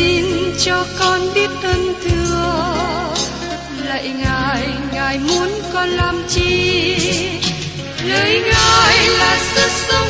xin cho con biết ơn thưa lạy ngài ngài muốn con làm chi? Lời ngài là sức sống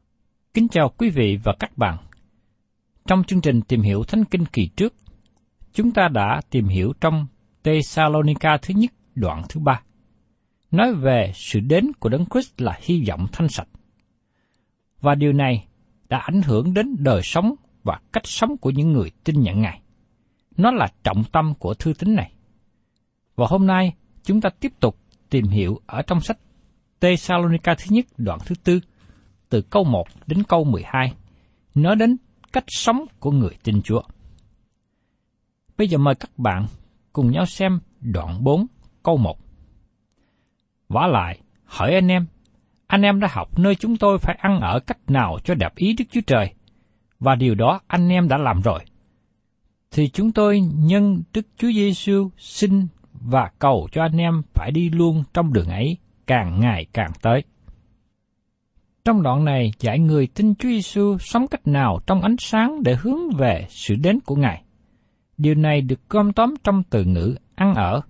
Kính chào quý vị và các bạn. Trong chương trình tìm hiểu Thánh Kinh kỳ trước, chúng ta đã tìm hiểu trong Thessalonica thứ nhất đoạn thứ ba, nói về sự đến của Đấng Christ là hy vọng thanh sạch. Và điều này đã ảnh hưởng đến đời sống và cách sống của những người tin nhận Ngài. Nó là trọng tâm của thư tín này. Và hôm nay chúng ta tiếp tục tìm hiểu ở trong sách Thessalonica thứ nhất đoạn thứ tư, từ câu 1 đến câu 12, nói đến cách sống của người tin Chúa. Bây giờ mời các bạn cùng nhau xem đoạn 4 câu 1. Vả lại, hỏi anh em, anh em đã học nơi chúng tôi phải ăn ở cách nào cho đẹp ý Đức Chúa Trời, và điều đó anh em đã làm rồi. Thì chúng tôi nhân Đức Chúa Giêsu xin và cầu cho anh em phải đi luôn trong đường ấy càng ngày càng tới. Trong đoạn này dạy người tin Chúa Giêsu sống cách nào trong ánh sáng để hướng về sự đến của Ngài. Điều này được gom tóm trong từ ngữ ăn ở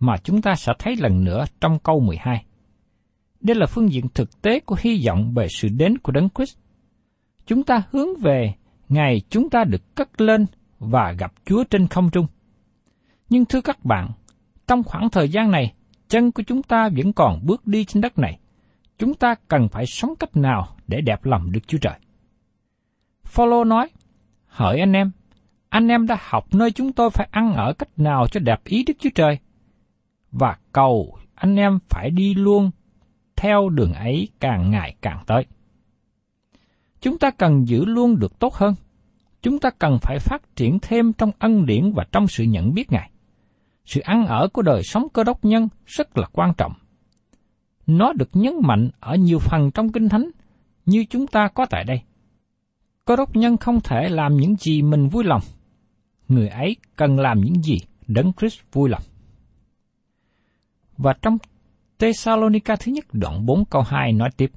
mà chúng ta sẽ thấy lần nữa trong câu 12. Đây là phương diện thực tế của hy vọng về sự đến của Đấng Christ. Chúng ta hướng về ngày chúng ta được cất lên và gặp Chúa trên không trung. Nhưng thưa các bạn, trong khoảng thời gian này, chân của chúng ta vẫn còn bước đi trên đất này. Chúng ta cần phải sống cách nào để đẹp lòng Đức Chúa Trời. Phaolô nói, hỡi anh em, anh em đã học nơi chúng tôi phải ăn ở cách nào cho đẹp ý Đức Chúa Trời. Và cầu anh em phải đi luôn theo đường ấy càng ngày càng tới. Chúng ta cần giữ luôn được tốt hơn. Chúng ta cần phải phát triển thêm trong ân điển và trong sự nhận biết Ngài. Sự ăn ở của đời sống cơ đốc nhân rất là quan trọng. Nó được nhấn mạnh ở nhiều phần trong Kinh Thánh, như chúng ta có tại đây. Cơ đốc nhân không thể làm những gì mình vui lòng. Người ấy cần làm những gì đấng Christ vui lòng. Và trong Thessalonica thứ nhất đoạn 4 câu 2 nói tiếp.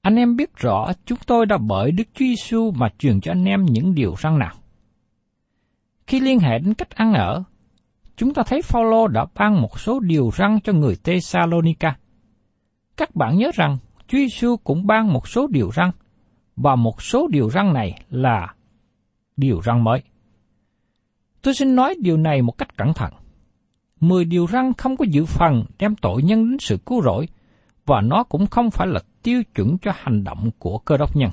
Anh em biết rõ chúng tôi đã bởi Đức Chúa Giêsu mà truyền cho anh em những điều răn nào. Khi liên hệ đến cách ăn ở, chúng ta thấy Phaolô đã ban một số điều răn cho người Thessalonica. Các bạn nhớ rằng Chúa Giêsu cũng ban một số điều răn, và một số điều răn này là điều răn mới. Tôi xin nói điều này một cách cẩn thận. Mười điều răn không có dự phần đem tội nhân đến sự cứu rỗi, và nó cũng không phải là tiêu chuẩn cho hành động của cơ đốc nhân.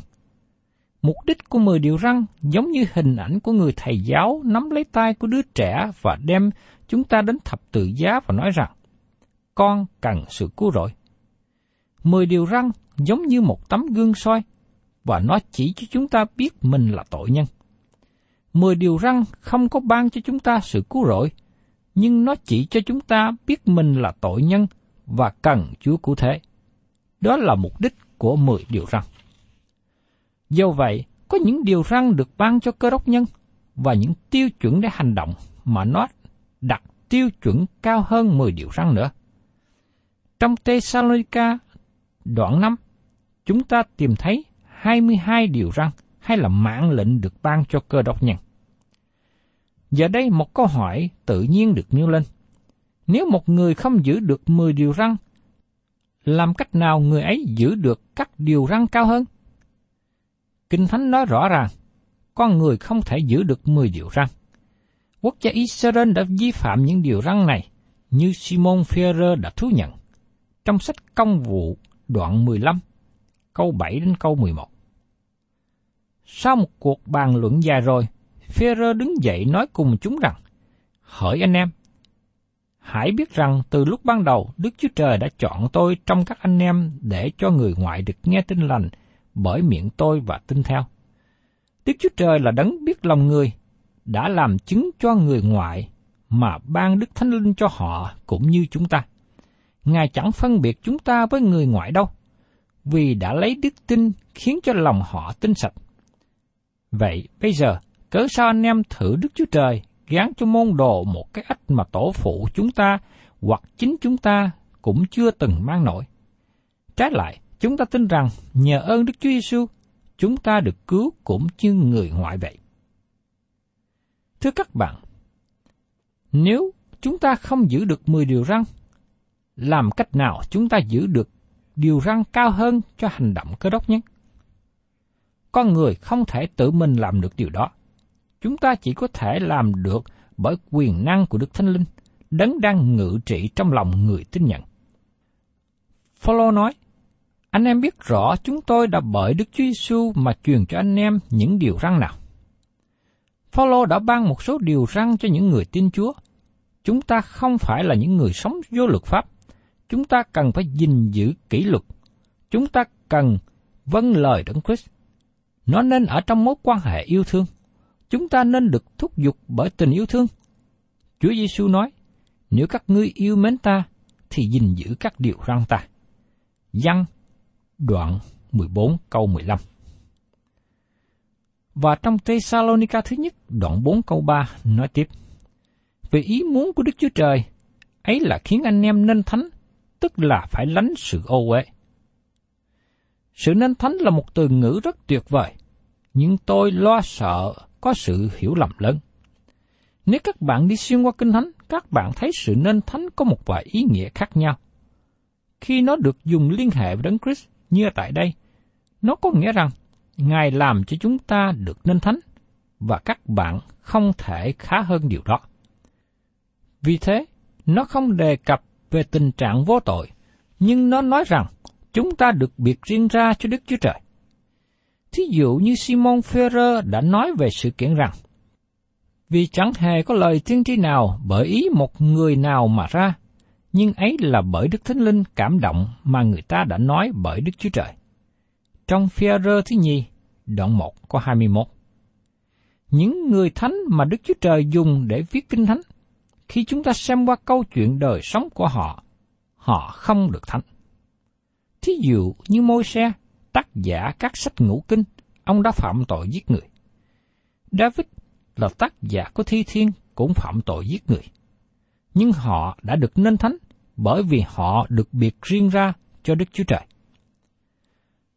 Mục đích của mười điều răn giống như hình ảnh của người thầy giáo nắm lấy tay của đứa trẻ và đem chúng ta đến thập tự giá và nói rằng, con cần sự cứu rỗi. Mười điều răn giống như một tấm gương soi, và nó chỉ cho chúng ta biết mình là tội nhân. Mười điều răn không có ban cho chúng ta sự cứu rỗi, nhưng nó chỉ cho chúng ta biết mình là tội nhân và cần Chúa cứu thế. Đó là mục đích của mười điều răn. Do vậy, có những điều răn được ban cho cơ đốc nhân và những tiêu chuẩn để hành động mà nó đặt tiêu chuẩn cao hơn 10 điều răn nữa. Trong Thessalonica đoạn 5, chúng ta tìm thấy 22 điều răn hay là mạng lệnh được ban cho cơ đốc nhân. Giờ đây một câu hỏi tự nhiên được nêu lên. Nếu một người không giữ được 10 điều răn, làm cách nào người ấy giữ được các điều răn cao hơn? Kinh Thánh nói rõ ràng, con người không thể giữ được 10 điều răn. Quốc gia Israel đã vi phạm những điều răn này, như Simon Ferrer đã thú nhận. Trong sách công vụ đoạn 15, câu 7 đến câu 11. Sau một cuộc bàn luận dài rồi, Ferrer đứng dậy nói cùng chúng rằng, Hỡi anh em, hãy biết rằng từ lúc ban đầu Đức Chúa Trời đã chọn tôi trong các anh em để cho người ngoại được nghe tin lành bởi miệng tôi và tin theo. Đức Chúa Trời là đấng biết lòng người, đã làm chứng cho người ngoại mà ban Đức Thánh Linh cho họ cũng như chúng ta. Ngài chẳng phân biệt chúng ta với người ngoại đâu, vì đã lấy đức tin khiến cho lòng họ tinh sạch. Vậy bây giờ, cớ sao anh em thử Đức Chúa Trời gán cho môn đồ một cái ách mà tổ phụ chúng ta hoặc chính chúng ta cũng chưa từng mang nổi. Trái lại, chúng ta tin rằng nhờ ơn Đức Chúa Giêsu, chúng ta được cứu cũng như người ngoại vậy. Thưa các bạn, nếu chúng ta không giữ được 10 điều răn, làm cách nào chúng ta giữ được điều răn cao hơn cho hành động cơ đốc nhất? Con người không thể tự mình làm được điều đó. Chúng ta chỉ có thể làm được bởi quyền năng của Đức Thánh Linh, đấng đang ngự trị trong lòng người tin nhận. Phaolô nói, anh em biết rõ chúng tôi đã bởi Đức Chúa Giêsu mà truyền cho anh em những điều răn nào. Phaolô đã ban một số điều răn cho những người tin Chúa. Chúng ta không phải là những người sống vô luật pháp. Chúng ta cần phải gìn giữ kỷ luật. Chúng ta cần vâng lời Đấng Christ. Nó nên ở trong mối quan hệ yêu thương. Chúng ta nên được thúc giục bởi tình yêu thương. Chúa Giêsu nói, nếu các ngươi yêu mến ta, thì gìn giữ các điều răn ta. Giăng đoạn 14 câu 15 Và trong Thessalonica thứ nhất đoạn 4 câu 3 nói tiếp Về ý muốn của Đức Chúa Trời, ấy là khiến anh em nên thánh, tức là phải lánh sự ô uế. Sự nên thánh là một từ ngữ rất tuyệt vời, nhưng tôi lo sợ có sự hiểu lầm lớn. Nếu các bạn đi xuyên qua Kinh Thánh, các bạn thấy sự nên thánh có một vài ý nghĩa khác nhau. Khi nó được dùng liên hệ với Đấng Christ, như tại đây, nó có nghĩa rằng Ngài làm cho chúng ta được nên thánh, và các bạn không thể khá hơn điều đó. Vì thế, nó không đề cập về tình trạng vô tội, nhưng nó nói rằng chúng ta được biệt riêng ra cho Đức Chúa Trời. Thí dụ như Simon Ferrer đã nói về sự kiện rằng, vì chẳng hề có lời tiên tri nào bởi ý một người nào mà ra, nhưng ấy là bởi Đức Thánh Linh cảm động mà người ta đã nói bởi Đức Chúa Trời. Trong phi rơ thứ nhì, đoạn 1 có 21. Những người thánh mà Đức Chúa Trời dùng để viết kinh thánh, khi chúng ta xem qua câu chuyện đời sống của họ, họ không được thánh. Thí dụ như môi xe, tác giả các sách ngũ kinh, ông đã phạm tội giết người. David là tác giả của thi thiên cũng phạm tội giết người nhưng họ đã được nên thánh bởi vì họ được biệt riêng ra cho Đức Chúa Trời.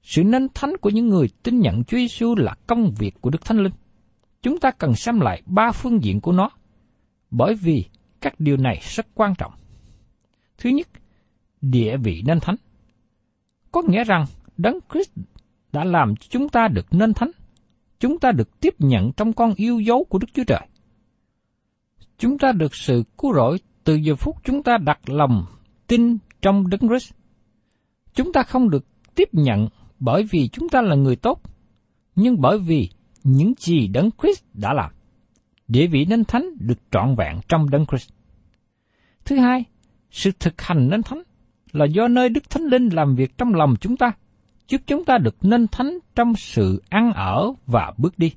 Sự nên thánh của những người tin nhận Chúa Giêsu là công việc của Đức Thánh Linh. Chúng ta cần xem lại ba phương diện của nó, bởi vì các điều này rất quan trọng. Thứ nhất, địa vị nên thánh. Có nghĩa rằng Đấng Christ đã làm cho chúng ta được nên thánh. Chúng ta được tiếp nhận trong con yêu dấu của Đức Chúa Trời. Chúng ta được sự cứu rỗi từ giờ phút chúng ta đặt lòng tin trong Đức Christ. Chúng ta không được tiếp nhận bởi vì chúng ta là người tốt, nhưng bởi vì những gì Đấng Christ đã làm. Địa vị nên thánh được trọn vẹn trong Đấng Christ. Thứ hai, sự thực hành nên thánh là do nơi Đức Thánh Linh làm việc trong lòng chúng ta, giúp chúng ta được nên thánh trong sự ăn ở và bước đi.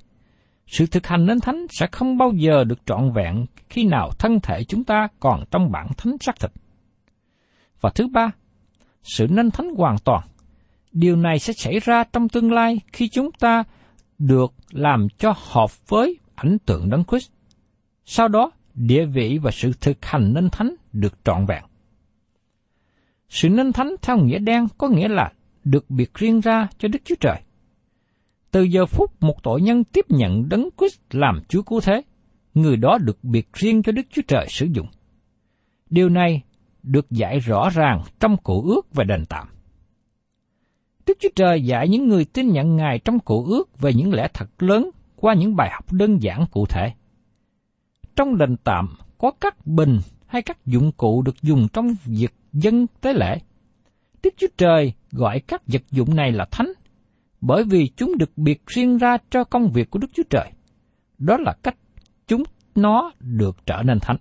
Sự thực hành nên thánh sẽ không bao giờ được trọn vẹn khi nào thân thể chúng ta còn trong bản thánh xác thịt. Và thứ ba, sự nên thánh hoàn toàn. Điều này sẽ xảy ra trong tương lai khi chúng ta được làm cho hợp với ảnh tượng Đấng Christ. Sau đó, địa vị và sự thực hành nên thánh được trọn vẹn. Sự nên thánh theo nghĩa đen có nghĩa là được biệt riêng ra cho Đức Chúa Trời. Từ giờ phút một tội nhân tiếp nhận Đấng Christ làm Chúa Cứu Thế, người đó được biệt riêng cho Đức Chúa Trời sử dụng. Điều này được dạy rõ ràng trong cụ ước về đền tạm. Đức Chúa Trời dạy những người tin nhận Ngài trong cụ ước về những lẽ thật lớn qua những bài học đơn giản cụ thể. Trong đền tạm có các bình hay các dụng cụ được dùng trong việc dân tế lễ. Đức Chúa Trời gọi các vật dụng này là thánh, bởi vì chúng được biệt riêng ra cho công việc của Đức Chúa Trời. Đó là cách chúng nó được trở nên thánh.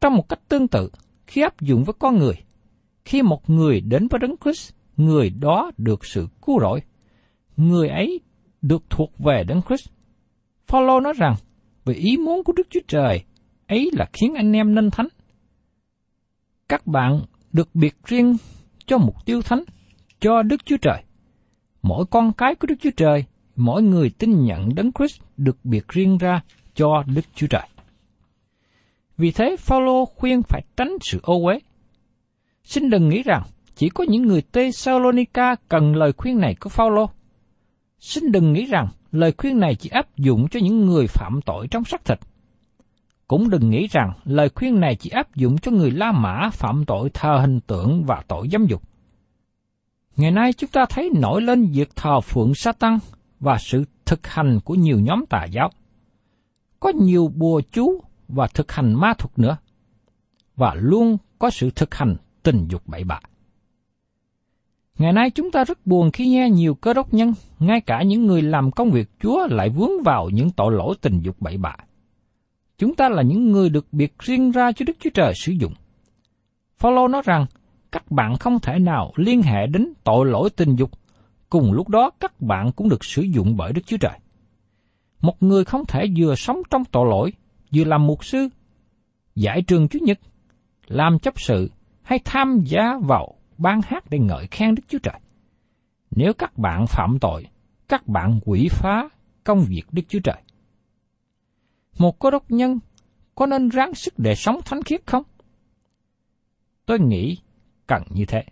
Trong một cách tương tự, khi áp dụng với con người, khi một người đến với Đấng Christ, người đó được sự cứu rỗi. Người ấy được thuộc về Đấng Christ. Phaolô nói rằng, về ý muốn của Đức Chúa Trời ấy là khiến anh em nên thánh. Các bạn được biệt riêng cho mục tiêu thánh, cho Đức Chúa Trời. Mỗi con cái của Đức Chúa Trời, mỗi người tin nhận Đấng Christ được biệt riêng ra cho Đức Chúa Trời. Vì thế, Phaolô khuyên phải tránh sự ô uế. Xin đừng nghĩ rằng chỉ có những người Thessalonica cần lời khuyên này của Phaolô. Xin đừng nghĩ rằng lời khuyên này chỉ áp dụng cho những người phạm tội trong xác thịt. Cũng đừng nghĩ rằng lời khuyên này chỉ áp dụng cho người La Mã phạm tội thờ hình tượng và tội giám dục. Ngày nay chúng ta thấy nổi lên việc thờ phượng sa tăng và sự thực hành của nhiều nhóm tà giáo. Có nhiều bùa chú và thực hành ma thuật nữa. Và luôn có sự thực hành tình dục bậy bạ. Ngày nay chúng ta rất buồn khi nghe nhiều cơ đốc nhân, ngay cả những người làm công việc Chúa lại vướng vào những tội lỗi tình dục bậy bạ. Chúng ta là những người được biệt riêng ra cho Đức Chúa Trời sử dụng. Phaolô nói rằng các bạn không thể nào liên hệ đến tội lỗi tình dục, cùng lúc đó các bạn cũng được sử dụng bởi Đức Chúa Trời. Một người không thể vừa sống trong tội lỗi, vừa làm mục sư, giải trường Chúa Nhật, làm chấp sự hay tham gia vào ban hát để ngợi khen Đức Chúa Trời. Nếu các bạn phạm tội, các bạn quỷ phá công việc Đức Chúa Trời. Một cơ đốc nhân có nên ráng sức để sống thánh khiết không? Tôi nghĩ cần như thế.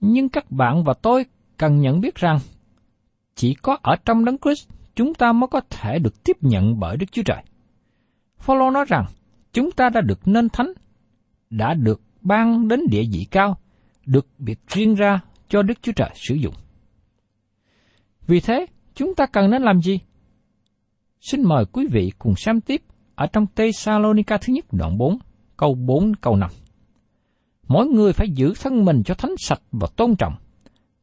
Nhưng các bạn và tôi cần nhận biết rằng chỉ có ở trong đấng Christ chúng ta mới có thể được tiếp nhận bởi Đức Chúa Trời. Phaolô nói rằng chúng ta đã được nên thánh, đã được ban đến địa vị cao, được biệt riêng ra cho Đức Chúa Trời sử dụng. Vì thế, chúng ta cần nên làm gì? Xin mời quý vị cùng xem tiếp ở trong Tê Salonica thứ nhất đoạn 4, câu 4 câu 5. Mỗi người phải giữ thân mình cho thánh sạch và tôn trọng,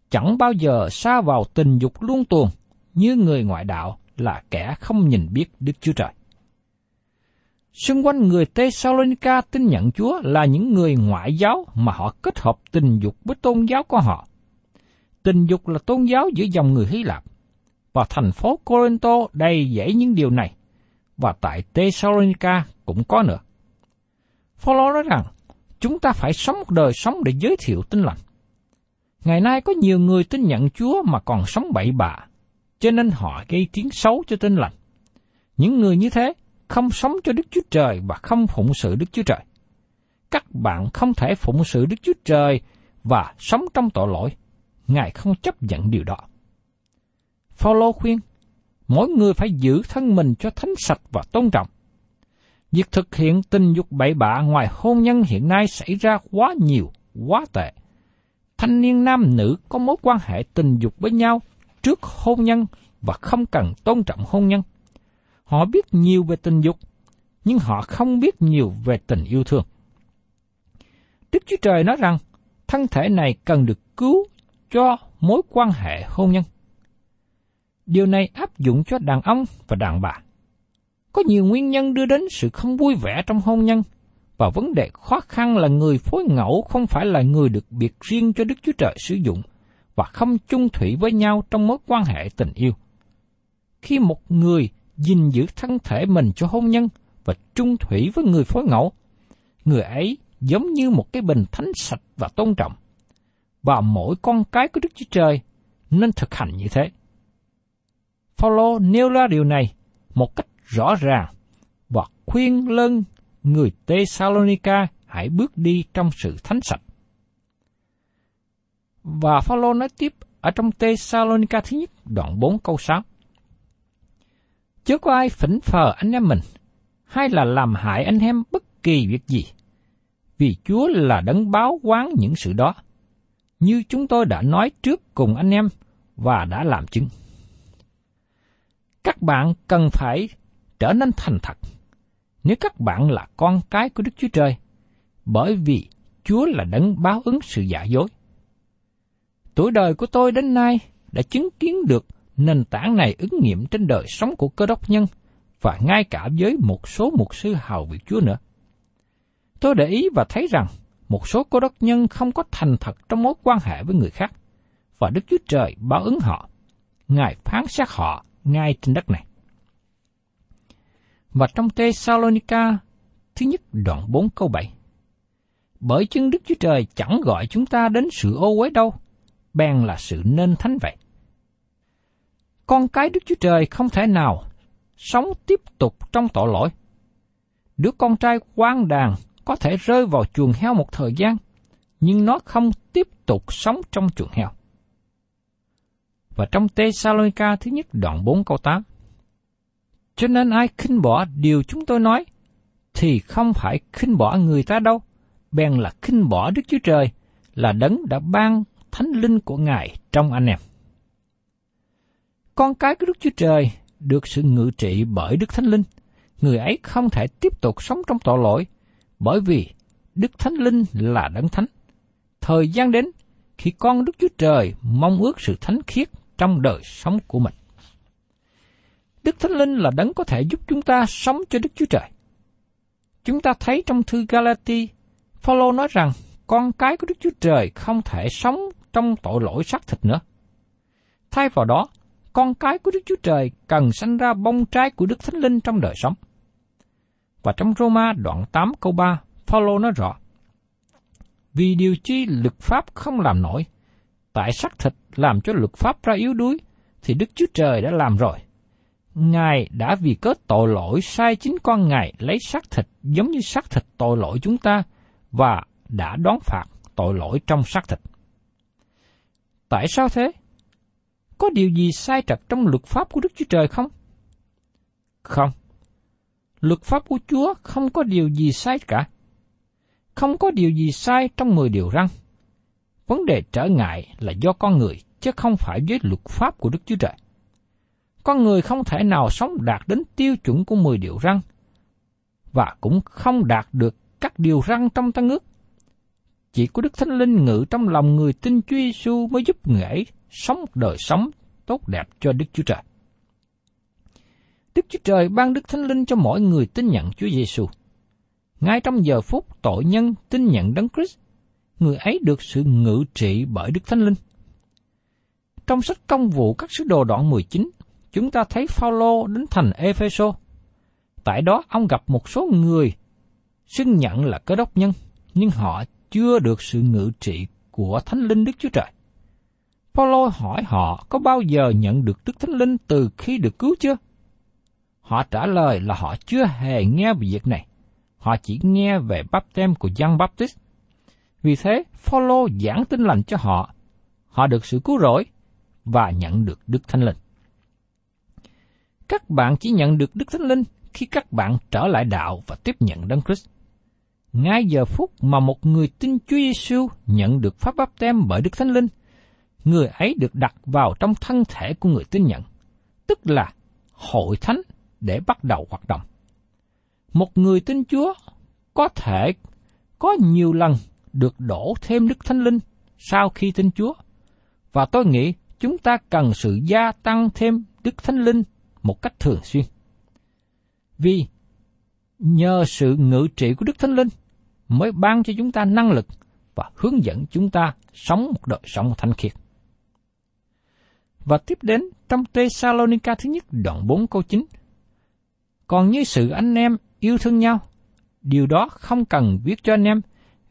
chẳng bao giờ xa vào tình dục luôn tuồng như người ngoại đạo là kẻ không nhìn biết Đức Chúa Trời. Xung quanh người Thessalonica tin nhận Chúa là những người ngoại giáo mà họ kết hợp tình dục với tôn giáo của họ. Tình dục là tôn giáo giữa dòng người Hy Lạp, và thành phố Corinto đầy dễ những điều này, và tại Thessalonica cũng có nữa. Phaolô nói rằng, chúng ta phải sống một đời sống để giới thiệu tin lành. Ngày nay có nhiều người tin nhận Chúa mà còn sống bậy bạ, cho nên họ gây tiếng xấu cho tin lành. Những người như thế không sống cho Đức Chúa Trời và không phụng sự Đức Chúa Trời. Các bạn không thể phụng sự Đức Chúa Trời và sống trong tội lỗi. Ngài không chấp nhận điều đó. Phaolô khuyên, mỗi người phải giữ thân mình cho thánh sạch và tôn trọng. Việc thực hiện tình dục bậy bạ ngoài hôn nhân hiện nay xảy ra quá nhiều, quá tệ. Thanh niên nam nữ có mối quan hệ tình dục với nhau trước hôn nhân và không cần tôn trọng hôn nhân. Họ biết nhiều về tình dục, nhưng họ không biết nhiều về tình yêu thương. Đức Chúa Trời nói rằng, thân thể này cần được cứu cho mối quan hệ hôn nhân. Điều này áp dụng cho đàn ông và đàn bà. Có nhiều nguyên nhân đưa đến sự không vui vẻ trong hôn nhân, và vấn đề khó khăn là người phối ngẫu không phải là người được biệt riêng cho Đức Chúa Trời sử dụng, và không chung thủy với nhau trong mối quan hệ tình yêu. Khi một người gìn giữ thân thể mình cho hôn nhân và chung thủy với người phối ngẫu, người ấy giống như một cái bình thánh sạch và tôn trọng. Và mỗi con cái của Đức Chúa Trời nên thực hành như thế. Phaolô nêu ra điều này một cách rõ ràng và khuyên lân người Thessalonica hãy bước đi trong sự thánh sạch. Và Phaolô nói tiếp ở trong Thessalonica thứ nhất đoạn 4 câu 6. Chớ có ai phỉnh phờ anh em mình, hay là làm hại anh em bất kỳ việc gì, vì Chúa là đấng báo quán những sự đó, như chúng tôi đã nói trước cùng anh em và đã làm chứng. Các bạn cần phải trở nên thành thật nếu các bạn là con cái của Đức Chúa Trời, bởi vì Chúa là đấng báo ứng sự giả dối. Tuổi đời của tôi đến nay đã chứng kiến được nền tảng này ứng nghiệm trên đời sống của cơ đốc nhân và ngay cả với một số mục sư hào việc Chúa nữa. Tôi để ý và thấy rằng một số cơ đốc nhân không có thành thật trong mối quan hệ với người khác, và Đức Chúa Trời báo ứng họ. Ngài phán xét họ ngay trên đất này. Và trong tê Salonica thứ nhất đoạn 4 câu 7. Bởi chân Đức Chúa Trời chẳng gọi chúng ta đến sự ô uế đâu, bèn là sự nên thánh vậy. Con cái Đức Chúa Trời không thể nào sống tiếp tục trong tội lỗi. Đứa con trai quan đàn có thể rơi vào chuồng heo một thời gian, nhưng nó không tiếp tục sống trong chuồng heo. Và trong Thessalonica thứ nhất đoạn 4 câu 8. Cho nên ai khinh bỏ điều chúng tôi nói, thì không phải khinh bỏ người ta đâu, bèn là khinh bỏ Đức Chúa Trời, là đấng đã ban thánh linh của Ngài trong anh em. Con cái của Đức Chúa Trời được sự ngự trị bởi Đức Thánh Linh, người ấy không thể tiếp tục sống trong tội lỗi, bởi vì Đức Thánh Linh là đấng thánh. Thời gian đến khi con Đức Chúa Trời mong ước sự thánh khiết trong đời sống của mình. Đức Thánh Linh là đấng có thể giúp chúng ta sống cho Đức Chúa Trời. Chúng ta thấy trong thư Galati, Phaolô nói rằng con cái của Đức Chúa Trời không thể sống trong tội lỗi xác thịt nữa. Thay vào đó, con cái của Đức Chúa Trời cần sanh ra bông trái của Đức Thánh Linh trong đời sống. Và trong Roma đoạn 8 câu 3, Phaolô nói rõ, Vì điều chi lực pháp không làm nổi, tại xác thịt làm cho lực pháp ra yếu đuối, thì Đức Chúa Trời đã làm rồi. Ngài đã vì cớ tội lỗi sai chính con Ngài lấy xác thịt giống như xác thịt tội lỗi chúng ta và đã đón phạt tội lỗi trong xác thịt. Tại sao thế? Có điều gì sai trật trong luật pháp của Đức Chúa Trời không? Không. Luật pháp của Chúa không có điều gì sai cả. Không có điều gì sai trong mười điều răng. Vấn đề trở ngại là do con người, chứ không phải với luật pháp của Đức Chúa Trời. Con người không thể nào sống đạt đến tiêu chuẩn của 10 điều răng, và cũng không đạt được các điều răng trong tăng ước. Chỉ có Đức Thánh Linh ngự trong lòng người tin Chúa Giêsu mới giúp người ấy sống một đời sống tốt đẹp cho Đức Chúa Trời. Đức Chúa Trời ban Đức Thánh Linh cho mỗi người tin nhận Chúa Giêsu. Ngay trong giờ phút tội nhân tin nhận Đấng Christ, người ấy được sự ngự trị bởi Đức Thánh Linh. Trong sách công vụ các sứ đồ đoạn 19, chúng ta thấy Phaolô đến thành Epheso. Tại đó ông gặp một số người xưng nhận là cơ đốc nhân, nhưng họ chưa được sự ngự trị của Thánh Linh Đức Chúa Trời. Phaolô hỏi họ có bao giờ nhận được Đức Thánh Linh từ khi được cứu chưa? Họ trả lời là họ chưa hề nghe về việc này. Họ chỉ nghe về bắp tem của Giăng Baptist. Vì thế, Phaolô giảng tin lành cho họ. Họ được sự cứu rỗi và nhận được Đức Thánh Linh. Các bạn chỉ nhận được Đức Thánh Linh khi các bạn trở lại đạo và tiếp nhận Đấng Christ. Ngay giờ phút mà một người tin Chúa Giêsu nhận được pháp báp tem bởi Đức Thánh Linh, người ấy được đặt vào trong thân thể của người tin nhận, tức là hội thánh để bắt đầu hoạt động. Một người tin Chúa có thể có nhiều lần được đổ thêm Đức Thánh Linh sau khi tin Chúa, và tôi nghĩ chúng ta cần sự gia tăng thêm Đức Thánh Linh một cách thường xuyên. Vì nhờ sự ngự trị của Đức Thánh Linh mới ban cho chúng ta năng lực và hướng dẫn chúng ta sống một đời sống thanh khiết. Và tiếp đến trong Tê Salonica thứ nhất đoạn 4 câu 9. Còn như sự anh em yêu thương nhau, điều đó không cần viết cho anh em,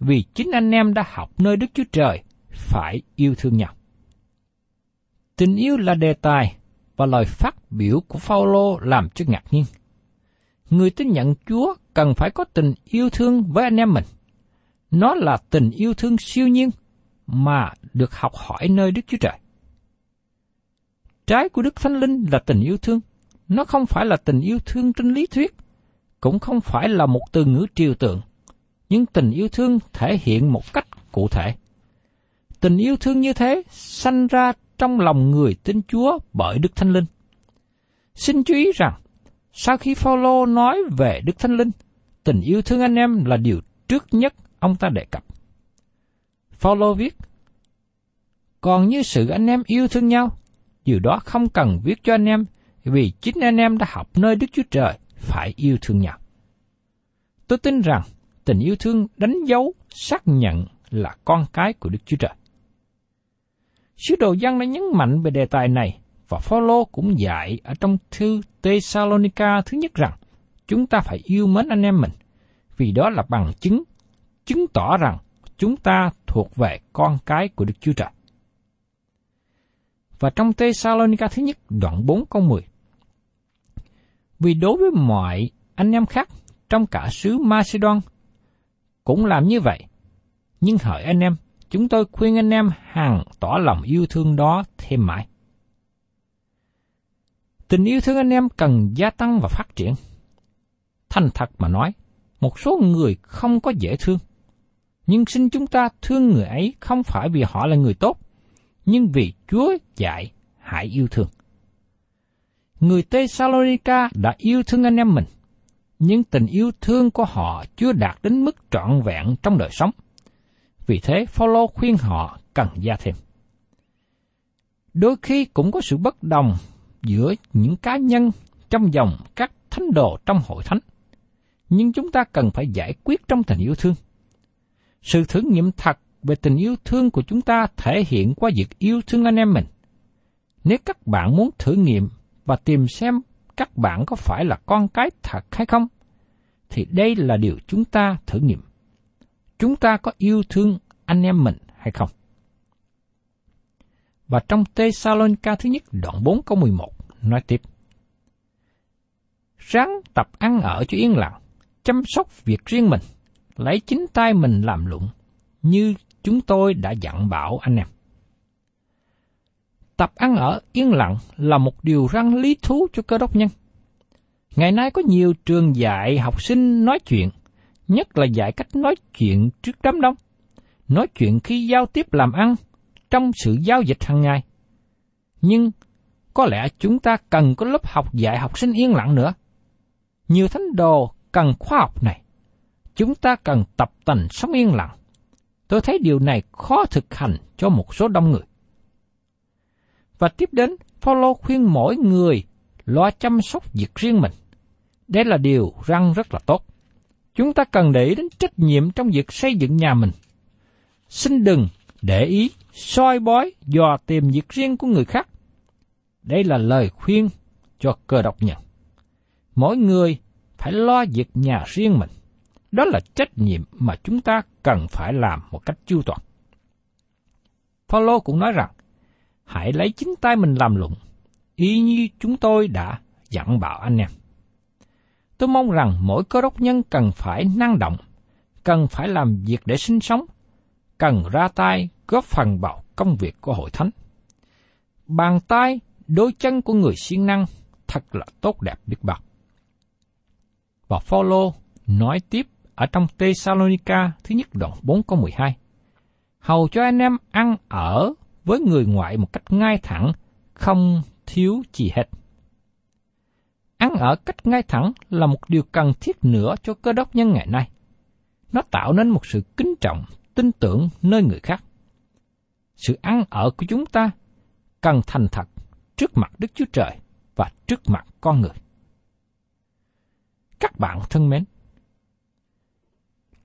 vì chính anh em đã học nơi Đức Chúa Trời phải yêu thương nhau. Tình yêu là đề tài và lời phát biểu của Phaolô làm cho ngạc nhiên. Người tin nhận Chúa cần phải có tình yêu thương với anh em mình. Nó là tình yêu thương siêu nhiên mà được học hỏi nơi Đức Chúa Trời. Trái của Đức Thánh Linh là tình yêu thương. Nó không phải là tình yêu thương trên lý thuyết, cũng không phải là một từ ngữ triều tượng, nhưng tình yêu thương thể hiện một cách cụ thể. Tình yêu thương như thế sanh ra trong lòng người tin Chúa bởi Đức Thánh Linh. Xin chú ý rằng, sau khi Phaolô nói về Đức Thánh Linh, tình yêu thương anh em là điều trước nhất ông ta đề cập. Phaolô viết: Còn như sự anh em yêu thương nhau, điều đó không cần viết cho anh em, vì chính anh em đã học nơi Đức Chúa Trời phải yêu thương nhau. Tôi tin rằng tình yêu thương đánh dấu, xác nhận là con cái của Đức Chúa Trời. Sứ đồ dân đã nhấn mạnh về đề tài này và Phaolô cũng dạy ở trong thư Thessalonica thứ nhất rằng chúng ta phải yêu mến anh em mình vì đó là bằng chứng chứng tỏ rằng chúng ta thuộc về con cái của Đức Chúa Trời. Và trong Thessalonica thứ nhất đoạn 4 câu 10 Vì đối với mọi anh em khác trong cả xứ Macedon cũng làm như vậy. Nhưng hỡi anh em, chúng tôi khuyên anh em hàng tỏ lòng yêu thương đó thêm mãi. Tình yêu thương anh em cần gia tăng và phát triển. Thành thật mà nói, một số người không có dễ thương. Nhưng xin chúng ta thương người ấy không phải vì họ là người tốt, nhưng vì Chúa dạy hãy yêu thương. Người Thessalonica đã yêu thương anh em mình, nhưng tình yêu thương của họ chưa đạt đến mức trọn vẹn trong đời sống. Vì thế, Phaolô khuyên họ cần gia thêm. Đôi khi cũng có sự bất đồng giữa những cá nhân trong dòng các thánh đồ trong hội thánh. Nhưng chúng ta cần phải giải quyết trong tình yêu thương. Sự thử nghiệm thật về tình yêu thương của chúng ta thể hiện qua việc yêu thương anh em mình. Nếu các bạn muốn thử nghiệm và tìm xem các bạn có phải là con cái thật hay không, thì đây là điều chúng ta thử nghiệm. Chúng ta có yêu thương anh em mình hay không? Và trong Tê Sa Lôn Ca thứ nhất đoạn 4 câu 11 nói tiếp. Ráng tập ăn ở cho yên lặng, chăm sóc việc riêng mình, lấy chính tay mình làm lụng, như chúng tôi đã dặn bảo anh em. Tập ăn ở yên lặng là một điều răng lý thú cho cơ đốc nhân. Ngày nay có nhiều trường dạy học sinh nói chuyện, nhất là dạy cách nói chuyện trước đám đông, nói chuyện khi giao tiếp làm ăn, trong sự giao dịch hàng ngày. Nhưng có lẽ chúng ta cần có lớp học dạy học sinh yên lặng nữa. Nhiều thánh đồ cần khoa học này. Chúng ta cần tập tành sống yên lặng. Tôi thấy điều này khó thực hành cho một số đông người. Và tiếp đến, Paulo khuyên mỗi người lo chăm sóc việc riêng mình. Đây là điều răng rất là tốt. Chúng ta cần để ý đến trách nhiệm trong việc xây dựng nhà mình. Xin đừng để ý soi bói dò tìm việc riêng của người khác. Đây là lời khuyên cho cơ độc nhân. Mỗi người phải lo việc nhà riêng mình. Đó là trách nhiệm mà chúng ta cần phải làm một cách chu toàn. Paulo cũng nói rằng, hãy lấy chính tay mình làm luận, y như chúng tôi đã dặn bảo anh em. Tôi mong rằng mỗi cơ đốc nhân cần phải năng động, cần phải làm việc để sinh sống, cần ra tay góp phần vào công việc của hội thánh. Bàn tay, đôi chân của người siêng năng thật là tốt đẹp biết bao. Và Phaolô nói tiếp ở trong Thessalonica thứ nhất đoạn 4 câu 12. Hầu cho anh em ăn ở với người ngoại một cách ngay thẳng, không thiếu gì hết. Ăn ở cách ngay thẳng là một điều cần thiết nữa cho cơ đốc nhân ngày nay. Nó tạo nên một sự kính trọng, tin tưởng nơi người khác. Sự ăn ở của chúng ta cần thành thật trước mặt Đức Chúa Trời và trước mặt con người. Các bạn thân mến,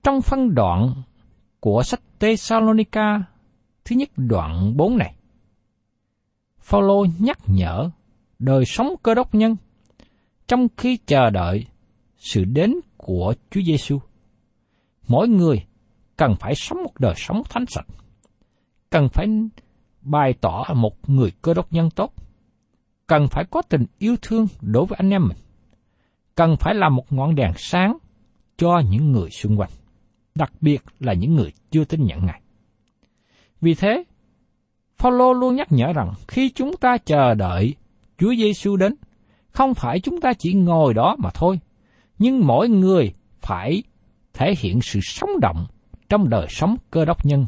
trong phân đoạn của sách Thessalonica thứ nhất đoạn 4 này, Phaolô nhắc nhở đời sống cơ đốc nhân trong khi chờ đợi sự đến của Chúa Giêsu. Mỗi người cần phải sống một đời sống thánh sạch, cần phải bày tỏ một người cơ đốc nhân tốt, cần phải có tình yêu thương đối với anh em mình, cần phải là một ngọn đèn sáng cho những người xung quanh, đặc biệt là những người chưa tin nhận Ngài. Vì thế, Phaolô luôn nhắc nhở rằng khi chúng ta chờ đợi Chúa Giêsu đến, không phải chúng ta chỉ ngồi đó mà thôi, nhưng mỗi người phải thể hiện sự sống động trong đời sống cơ đốc nhân.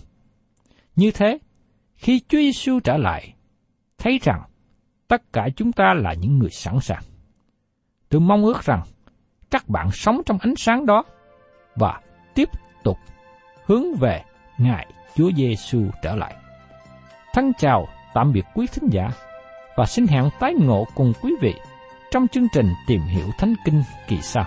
Như thế, khi Chúa Giêsu trở lại, thấy rằng tất cả chúng ta là những người sẵn sàng. Tôi mong ước rằng các bạn sống trong ánh sáng đó và tiếp tục hướng về Ngài Chúa Giêsu trở lại. Thân chào tạm biệt quý thính giả và xin hẹn tái ngộ cùng quý vị trong chương trình tìm hiểu Thánh Kinh kỳ sau.